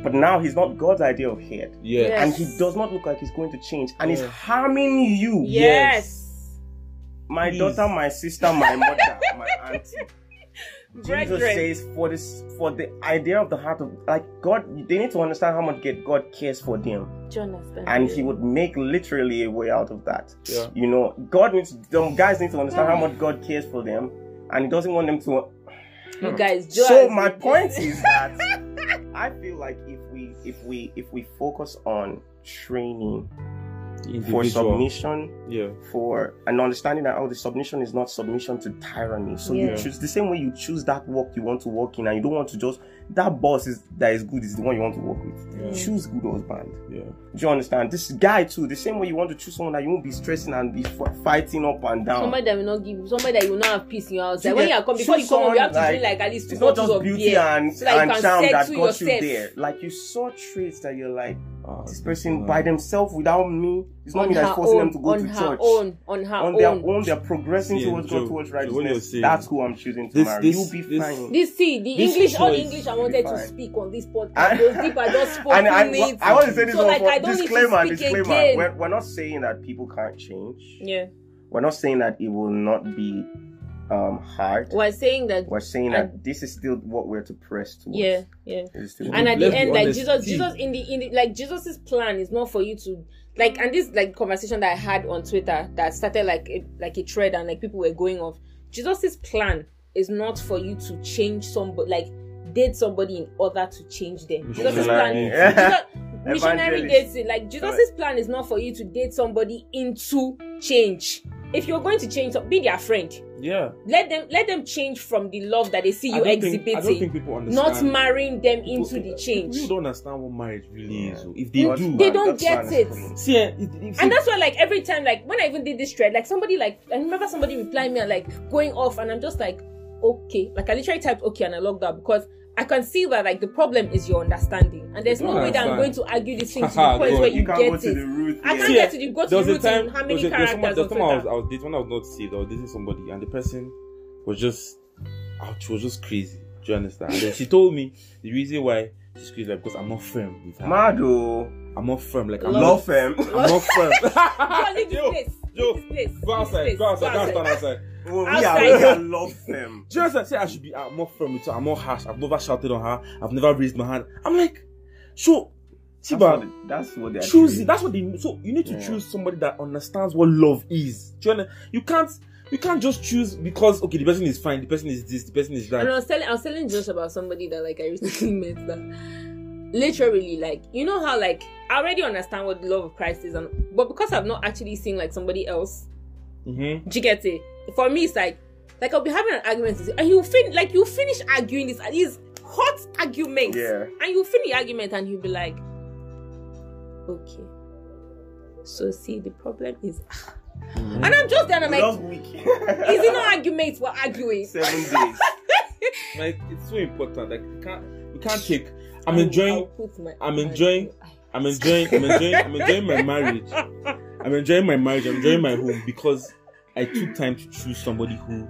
But now he's not God's idea of head, yeah. Yes. and he does not look like he's going to change, and he's harming you. Yes. My Please. daughter, my sister, my mother, my auntie. Jesus Brethren. says for this for the idea of the heart of like God, they need to understand how much God cares for them. Do you understand? and he would make literally a way out of that. Yeah. You know, God needs them guys need to understand how much God cares for them, and He doesn't want them to. You guys, So my point is that I feel like if we if we if we focus on training for submission Yeah. for an understanding that oh the submission is not submission to tyranny so Yeah. you choose the same way you choose that work you want to work in and you don't want to just that boss is that is good is the one you want to work with Yeah. choose good husband Yeah. do you understand? This guy too, the same way you want to choose someone that you won't be stressing and be f- fighting up and down. Somebody that will not give somebody that you will not have peace in your house. Like when get- you come, before you come home, you have to someone drink like- like at least two it's not just of beauty beer. and, so you and can charm that settle got you there. Like you saw traits that you're like, Ah, this person by themselves without me, it's not on me that's forcing own, them to go on to her church. own, on her on their own, they're progressing See, towards Joe, God, towards Joe, what righteousness. saying- That's who I'm choosing to This- marry. this- You'll be this- fine. This see the This English, all English I wanted to speak on this podcast. And- Those deep I just spoke and I, it. I want to say this so one like I for don't disclaimer, need to speak disclaimer. again. We're, we're not saying that people can't change. Yeah, We're not saying that it will not be um, hard. we're saying that. We're saying that this is still what we're to press towards. Yeah, yeah. It is still and at the end like jesus jesus in the in the like jesus's plan is not for you to like and this like conversation that i had on twitter that started like a, like a thread and like people were going off jesus's plan is not for you to change somebody like date somebody in order to change them jesus's plan Missionary. Jesus, missionary dating like jesus's plan is not for you to date somebody into change if you're going to change some- be their friend Yeah. let them let them change from the love that they see I you don't think- exhibiting I don't think people understand. not marrying them into the change People don't understand what marriage really is. If they God's do, they don't get it. see, eh, it, it, and that's why like every time like when i even did this thread like somebody like i remember somebody replying me and like going off and i'm just like okay like i literally typed okay and i logged out because I can see that like the problem is your understanding, and there's no don't way that I'm going to argue this thing to the point where you you can't get go it. to the root. I can't yeah. Get to the go to there was the root time, in how there many was a, there characters someone, there was on someone I was, Twitter. I was dating when I was not saved. I was dating somebody, and the person was just, ah, she was just crazy. Do you understand? And then she told me the reason why she's crazy like, because I'm not firm with her. Mado, I'm not firm. Like I'm Love not, love him. I'm not firm. Go leave this Yo, yo, Leave this place. Go outside. Go outside. Go outside. Stand outside. Oh, we are, we are love him. Do you understand? Say I should be. I'm more firm with her. I'm more harsh. I've never shouted on her. I've never raised my hand. I'm like, so, That's what, Tiba, that's what they're choose doing. it. That's what they. So you need to Yeah. choose somebody that understands what love is. Do you understand? You can't. You can't just choose because okay, the person is fine. The person is this. The person is that. And I was telling, I was telling Josh about somebody that like I recently met that literally like you know how like I already understand what the love of Christ is, and but because I've not actually seen like somebody else, Mm-hmm. do you get it? For me, it's like like I'll be having an argument with you, and you fin like you finish arguing this these hot arguments, Yeah. and you finish the argument, and you'll be like, okay. So see, the problem is, Mm-hmm. and I'm just there, and I'm like, love week. is it not arguments we're arguing? Seven days. Like it's so important. Like we can't. We can't take. I'm enjoying. I'll put my- I'm enjoying- I'm enjoying. I'm enjoying. I'm enjoying my marriage. I'm enjoying my marriage. I'm enjoying my home because I took time to choose somebody who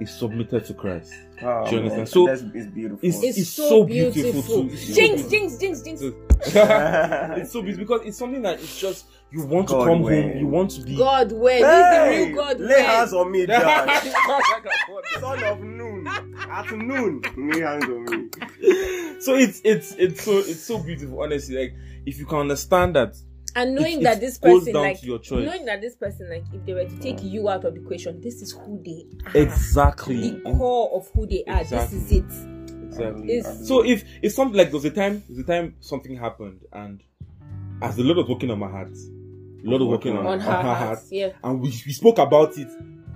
is submitted to Christ. Oh, Do you understand? man. So, That's, it's beautiful. It's, It's, it's so, so beautiful. beautiful too. It's so Jinx, beautiful. jinx, jinx, jinx. it's so beautiful because it's something that it's just you want to come when. home. You want to be. God, where? This is the hey, real God. lay where? hands on me, Dad. so Son of noon. At noon, lay hands on me. So it's it's it's so it's so beautiful. Honestly, like if you can understand that And knowing It- that this person, like, knowing that this person, like, if they were to take mm. you out of the equation, this is who they are. exactly The core of who they are. Exactly. This is it. exactly. It's- So if if something like there was a time there was a time something happened and as the Lord was working on my heart, Lord was working on, On her heart. Yeah. and we, we spoke about it.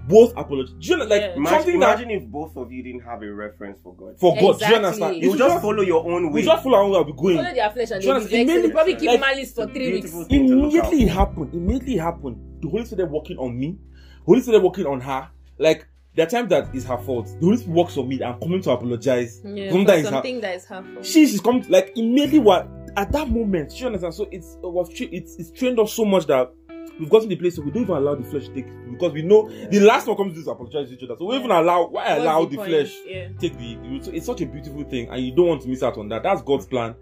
Both apologies. Do you know, like Yeah. Imagine, that imagine if both of you didn't have a reference for God. for God. Do you understand? you If just follow your own we way. just follow our own way, we'll be going. Follow their flesh and Do you they'll be vexed. Probably Immediately- keep like, malice for three weeks. beautiful thing to look Immediately it happened. Immediately it happened. The Holy Spirit working on me. The Holy Spirit working on her. Like there are times that is her fault. The Holy Spirit works on me. I'm coming to apologize. Yeah, Sometimes for it's her- something that is harmful. she she's coming like immediately what at that moment she understand so it's it was it's it's trained us so much that we've gotten to the place where we don't even allow the flesh to take because we know the last one comes to apologize to each other so we Yeah. even allow why What's allow the the, flesh Yeah. take the, the so it's such a beautiful thing and you don't want to miss out on that that's God's plan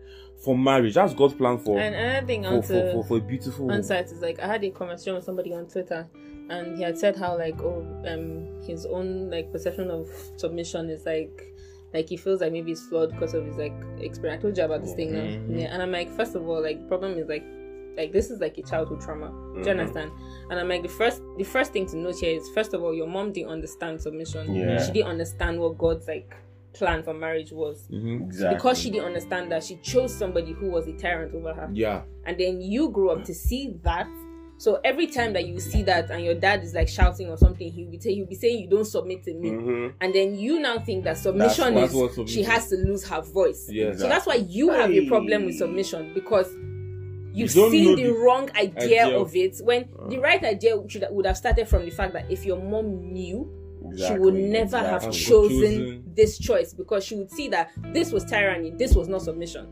for marriage that's God's plan for And another thing for, want for, for, for a beautiful insight is like I had a conversation with somebody on Twitter, and he had said how like oh um his own like perception of submission is like like he feels like maybe it's flawed because of his like experience. I told you about this thing Mhm. yeah. And I'm like, first of all, like the problem is like like this is like a childhood trauma. Do you Mhm. understand? And I'm like the first the first thing to note here is first of all your mom didn't understand submission. Yeah. She didn't understand what God's like plan for marriage was. Mhm. Exactly. Because she didn't understand that, she chose somebody who was a tyrant over her yeah and then you grew up to see that. So every time that you see that and your dad is like shouting or something, he'll be, say, he'll be saying you don't submit to me. Mhm. And then you now think that submission that's is what she has to lose her voice. Yeah. So that's why you have a problem with submission because you've You don't seen the, the wrong idea, idea of it when the ah. right idea should, would have started from the fact that if your mom knew she would Exactly, never have chosen Chosen. this choice because she would see that this was tyranny, this was not submission.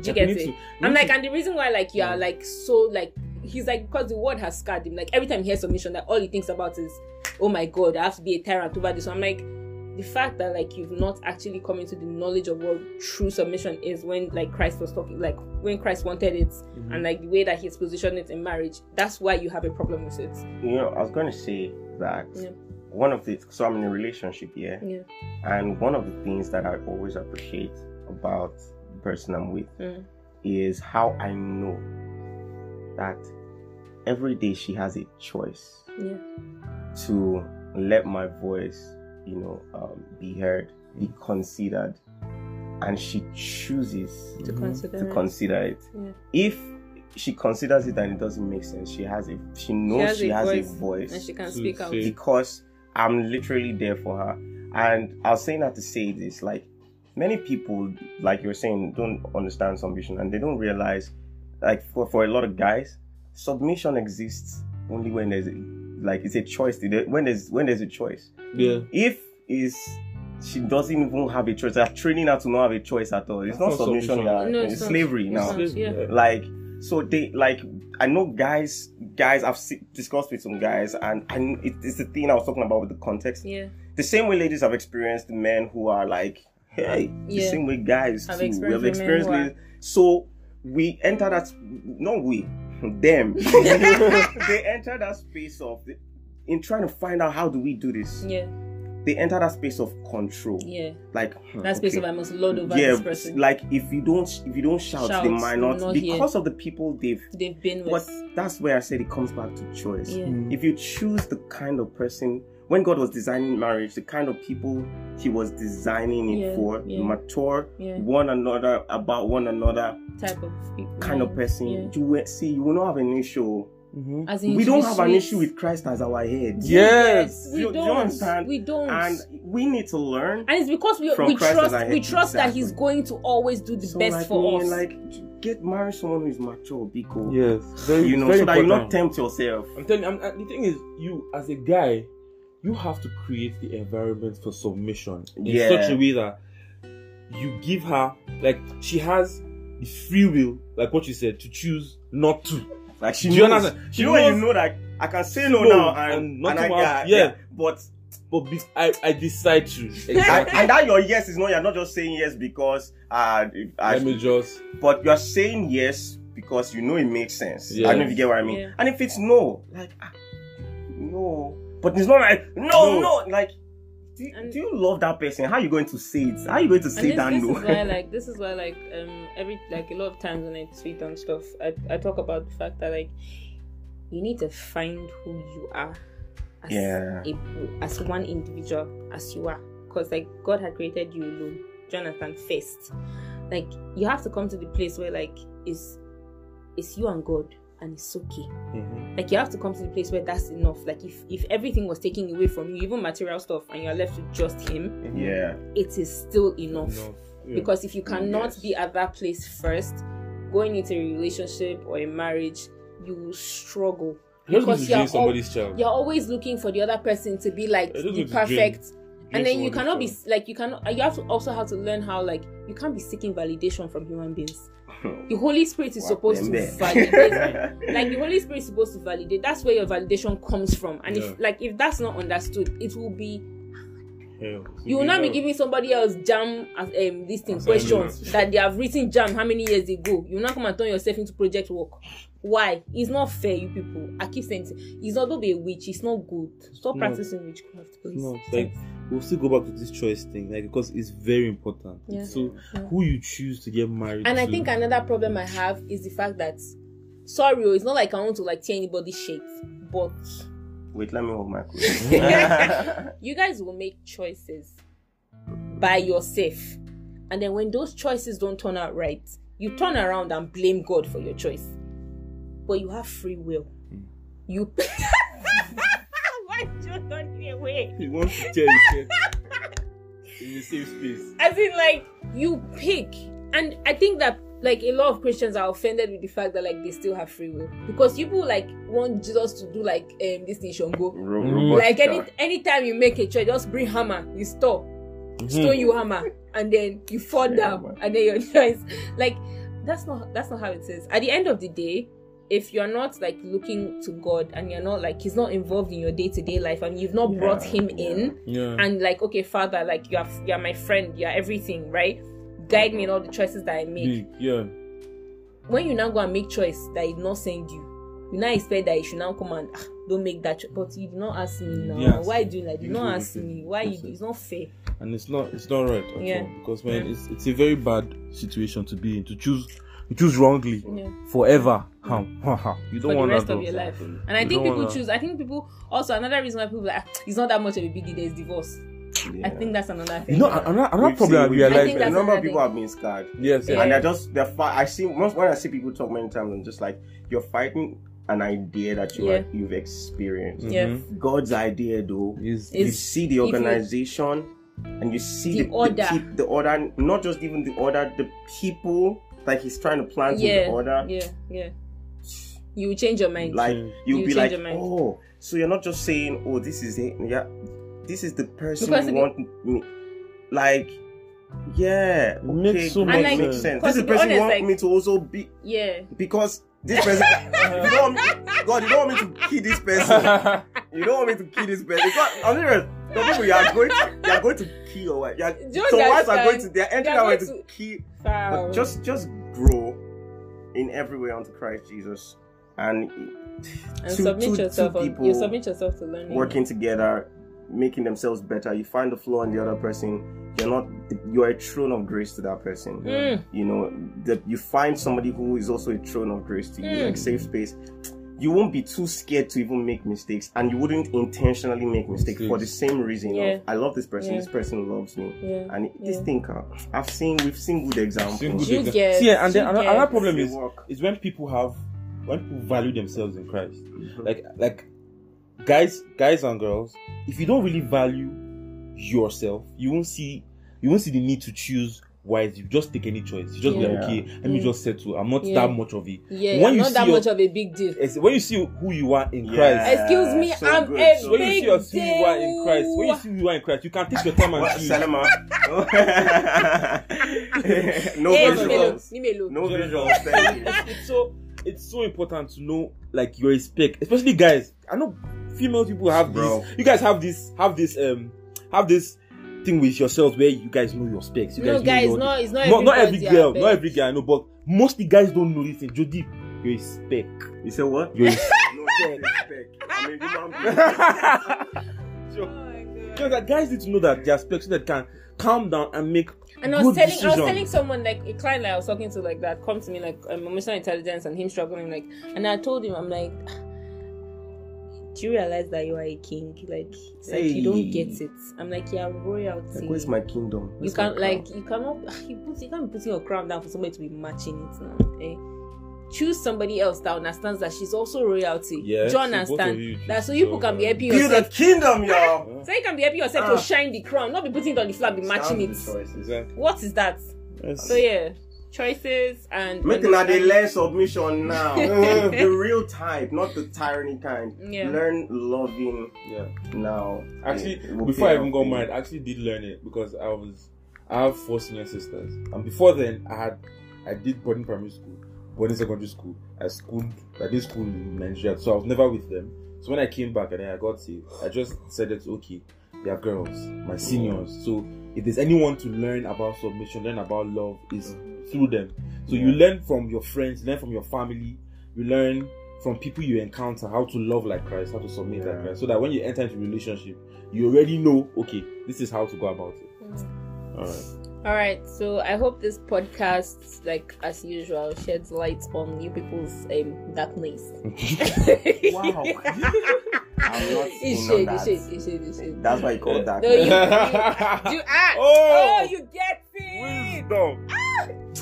Do you Like, get it? to- I'm like, to- and the reason why, like, you are like so like he's like because the word has scarred him. Like every time he hears submission, that all he thinks about is, oh my god, I have to be a tyrant over this. So I'm like, the fact that like you've not actually come into the knowledge of what true submission is when like Christ was talking, like when Christ wanted it, Mm-hmm. and like the way that he's positioned it in marriage. That's why you have a problem with it. You know, I was going to say that Yeah. one of the so I'm in a relationship here, Yeah. and one of the things that I always appreciate about the person I'm with Mm. is how I know that every day she has a choice Yeah. to let my voice, you know, um, be heard, be considered, and she chooses To consider. to it. consider it. Yeah. If she considers it and it doesn't make sense, she has a she knows she has, a, voice, and she can speak out. because I'm literally there for her. And I was saying that to say this, like many people, like you're saying, don't understand submission and they don't realize, like for, for a lot of guys, submission exists only when there's a, like it's a choice. When there's when there's a choice. yeah If is she doesn't even have a choice. They're training her to not have a choice at all. It's That's not not submission, submission. yeah. No, it's, it's not. slavery It's now. not. yeah. Like so they like I know guys guys I've se- discussed with some guys and and it, it's the thing I was talking about with the context. Yeah. The same way ladies have experienced men who are like, hey, yeah. the Yeah. same way guys Have too. We have experienced who are- it. So we enter that not we, them. they enter that space of the, in trying to find out how do we do this. Yeah. They enter that space of control. Yeah. Like hmm, That space okay. of I must lord over yeah, this person. like if you don't if you don't shout, Shout, they might not, not hear. because of the people they've They've been but with. that's where I said it comes back to choice. Yeah. If you choose the kind of person, when God was designing marriage, the kind of people He was designing it Yeah, for, yeah. mature, Yeah. one another, about one another Type of people. kind yeah. of person, Yeah. you will see, you will not have an issue. Mhm. As in we don't have an issue with Christ as our head. Yes. we Do you- do you don't. understand? We don't. And we need to learn. And it's because we, we trust we hate. trust that he's going to always do the So, best like, for me, us. Like, get marry someone who is mature, Biko. Yes. Very, You know, very so that you not tempt yourself. I'm telling you, I'm, uh, the thing is, you as a guy, you have to create the environment for submission in Yeah. such a way that you give her, like, she has the free will, like what you said, to choose not to. Like she Do you knows. understand? She you know you know that I can say no, No, now and, and and, nothing I, will yeah, yeah. Yeah. But But be, I, I decide to. and, Exactly. and that your yes is not you're not just saying yes because uh, uh Let me just. but you're saying yes because you know it makes sense. I don't know if you get what I mean. Yeah. And if it's no, like ah, no, but it's not like no, No. no, like. Do you, do you love that person? How are you going to say it? How are you going to say and this, that this no? is why like this is why like um every like a lot of times when I tweet and stuff I, I talk about the fact that like you need to find who you are as Yeah. a, as one individual as you are because like God had created you alone Jonathan first like you have to come to the place where like it's it's you and God and it's okay Mhm. like you have to come to the place where that's enough like if if everything was taken away from you even material stuff and you're left with just him yeah, it is still enough Enough. Yeah. because if you cannot Yes. be at that place first going into a relationship or a marriage you will struggle You're because you're, drain al- somebody's child. you're always looking for the other person to be like the going to drain- perfect and then you cannot be like you cannot you have to also have to learn how like you can't be seeking validation from human beings the holy spirit is supposed to validate like the holy spirit is supposed to validate. That's where your validation comes from. And Yeah. if like if that's not understood it will be Hell. you will not be giving somebody else jam as um this thing questions that they have written jam how many years ago. You will not come and turn yourself into project work. Why? It's not fair you people. I keep saying it. it's not don't be a witch. It's not good. Stop No. practicing witchcraft please. No, like we'll still go back to this choice thing, like because it's very important. Yeah. So Yeah. who you choose to get married and to. i think another problem i have is the fact that sorry oh, it's not like i want to like tear anybody's shape but Wait, let me hold my you guys will make choices by yourself and then when those choices don't turn out right you turn around and blame god for your choice but you have free will hmm. you away he wants to tear his shirt in the safe space. as in like you pick. And i think that like a lot of christians are offended with the fact that like they still have free will. Because people like want jesus to do like um this thing go Mm. robot like any star. anytime you make a choice just bring hammer. You stop. Stone you hammer. And then you fall Yeah, down. man. and then your choice. Like that's not that's not how it is. At the end of the day if you're not like looking to god and you're not like he's not involved in your day-to-day life and you've not brought him yeah. in Yeah. and like okay father like you're you're my friend you're everything right guide me in all the choices that i make yeah. when you now go and make choice that he not send you you now expect that you should now come and ah, don't make that choice but you did not ask me now Yes. why you doing that you You not ask me why you it's not fair and it's not it's not right Yeah. all because man Yeah. it's it's a very bad situation to be in to choose to choose wrongly yeah forever you don't want the rest that of your life and You i think people wanna- choose i think people also another reason why people like ah, it's not that much of a big deal there's divorce i think that's another thing you know another, another We've problem I seen- we've- realized I think a number of people thing. have been scarred. yes Yeah. and they're just they're fi- I see once when I see people talk many times, I'm just like you're fighting an idea that you Yeah. are, you've experienced. Mhm. yeah God's idea though, is you see the you- organization and you see The the, order. peop- the order, not just even the order, the people that He's trying to plant in the order. yeah yeah you will change your mind Like you'll You be like, oh, so you're not just saying, oh, this is it, yeah, this is the person Because you if you- want me. like, yeah, Makes so great, much makes sense. sense. This is the be person you honest, want like- me to also be Yeah. because this person. you don't want me, God, you don't want me to kill this person. You don't want me to kill this person. Because I'm serious. Some people you are going to, you are going to kill your wife. You are, Just some like wives are going to, they are entering they are going to to- kill. Wow. Just, just grow in every way unto Christ Jesus, and and two- submit two- yourself. two on, people you submit yourself to learning. working together, making themselves better. You find the flaw in the other person. You're not. You are a throne of grace to that person. Mm. You know that you find somebody who is also a throne of grace to you, Mm. like safe space. You won't be too scared to even make mistakes, and you wouldn't intentionally make mistakes for the same reason. Yeah. Of, I love this person. Yeah. This person loves me, Yeah. and this Yeah. thing, uh, I've seen. We've seen good examples. Seen good You example. get- See, yeah, and then you another, get- another problem is work. is when people have when people value themselves in Christ. Mhm. Like like guys, guys and girls, if you don't really value yourself, you won't see you won't see the need to choose wise. You just take any choice. You just be like, okay, let me Mm. just settle. I'm not Yeah. that much of a. Yeah, When you not that your- much of a big deal. When you see who you are in Yeah. Christ, Excuse me, so I'm good, a so when you see your- big who you are in Christ, when you see who you are in Christ, you can take your time and What, choose. Salama? no Hey, visuals. Mimelo, Mimelo. No visuals. Thank you. it's, it's so it's so important to know like your respect, especially guys. I know female people have Bro. this. You guys have this have this um have this thing with yourselves where you guys know your specs. You No, guys know your- no, it's not not, not every girl, not every girl I know, but mostly guys don't know this thing. Jody, your respect. You said what? Your No disrespect. I'm a human being. so, you know, that guys need to know that their specs so that can calm down and make And I was good telling, I was telling someone like a client that I was talking to like that come to me like um, emotional intelligence and him struggling like, and I told him I'm like, do you realize that you are a king? Like, it's like you don't get it. I'm like, you're royalty. Like, where's my kingdom? you Where's my can't like you cannot you, put, you can't be putting your crown down for somebody to be matching it now. Eh? Choose somebody else that understands that she's also royalty. Yeah, Do you so understand? you that so you people can be happy Build a yourself. kingdom, y'all. So you can be happy yourself Ah. to shine the crown, not be putting it on the flag, be matching it. Exactly. What is that? Yes. So yeah, choices and Make una dey understanding. learn submission now. the real type, not the tyranny kind. Yeah. Learn loving Yeah. now. Actually, before I even got married, I actually did learn it because I was I have four senior sisters, and before then I had I did boarding primary school, boarding secondary school. I schooled I did school in Nigeria, so I was never with them. So when I came back and then I got saved, I just said it's okay, they are girls, my seniors. So if there's anyone to learn about submission, learn about love, is through them. So you learn from your friends, learn from your family, you learn from people you encounter how to love like Christ, how to submit like Christ, so that when you enter into a relationship, you already know, okay, this is how to go about it. All right. All right, so I hope this podcast, like as usual, sheds light on you people's um, darkness. Wow. I'm not It in on should, it that. should, it should, it. That's why you call that. No, you, you, you ah, Oh! oh, you get it. Wisdom.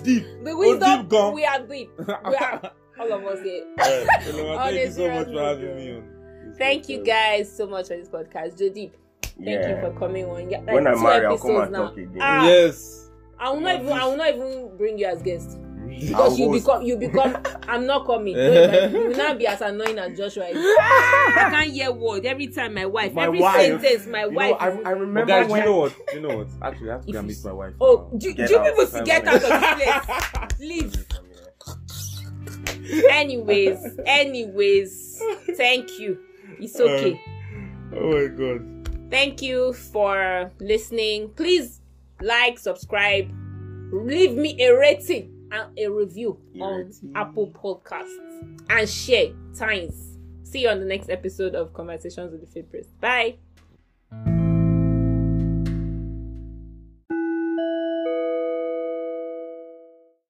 Deep. The Oh, wisdom, deep we are deep. We are, all of us here. Alright, Elema, Thank you so much for having me on. Thank you guys so much for this podcast, Joe Deep. Thank Yeah. you for coming on. Yeah, like When I two marry, I'll come and now. talk again. Ah, Yes. I will not even. I will not even bring you as guest I'll because you host. become. You become. I'm not coming. Don't invite me. You will not be as annoying as Joshua. is. I can't hear word every time. My wife. My every wife. sentence. My You know, wife. I, I remember But guys, when you know what? You know what? Actually, I have to If go and meet my wife. oh, now. do, Get do you people Time get out of this place? Leave. Anyways, anyways, thank you. It's uh, okay. oh my god. Thank you for listening. Please like, subscribe, leave me a rating and a review on. Apple Podcasts and share times. See you on the next episode of Conversations with the Fit Priest. Bye.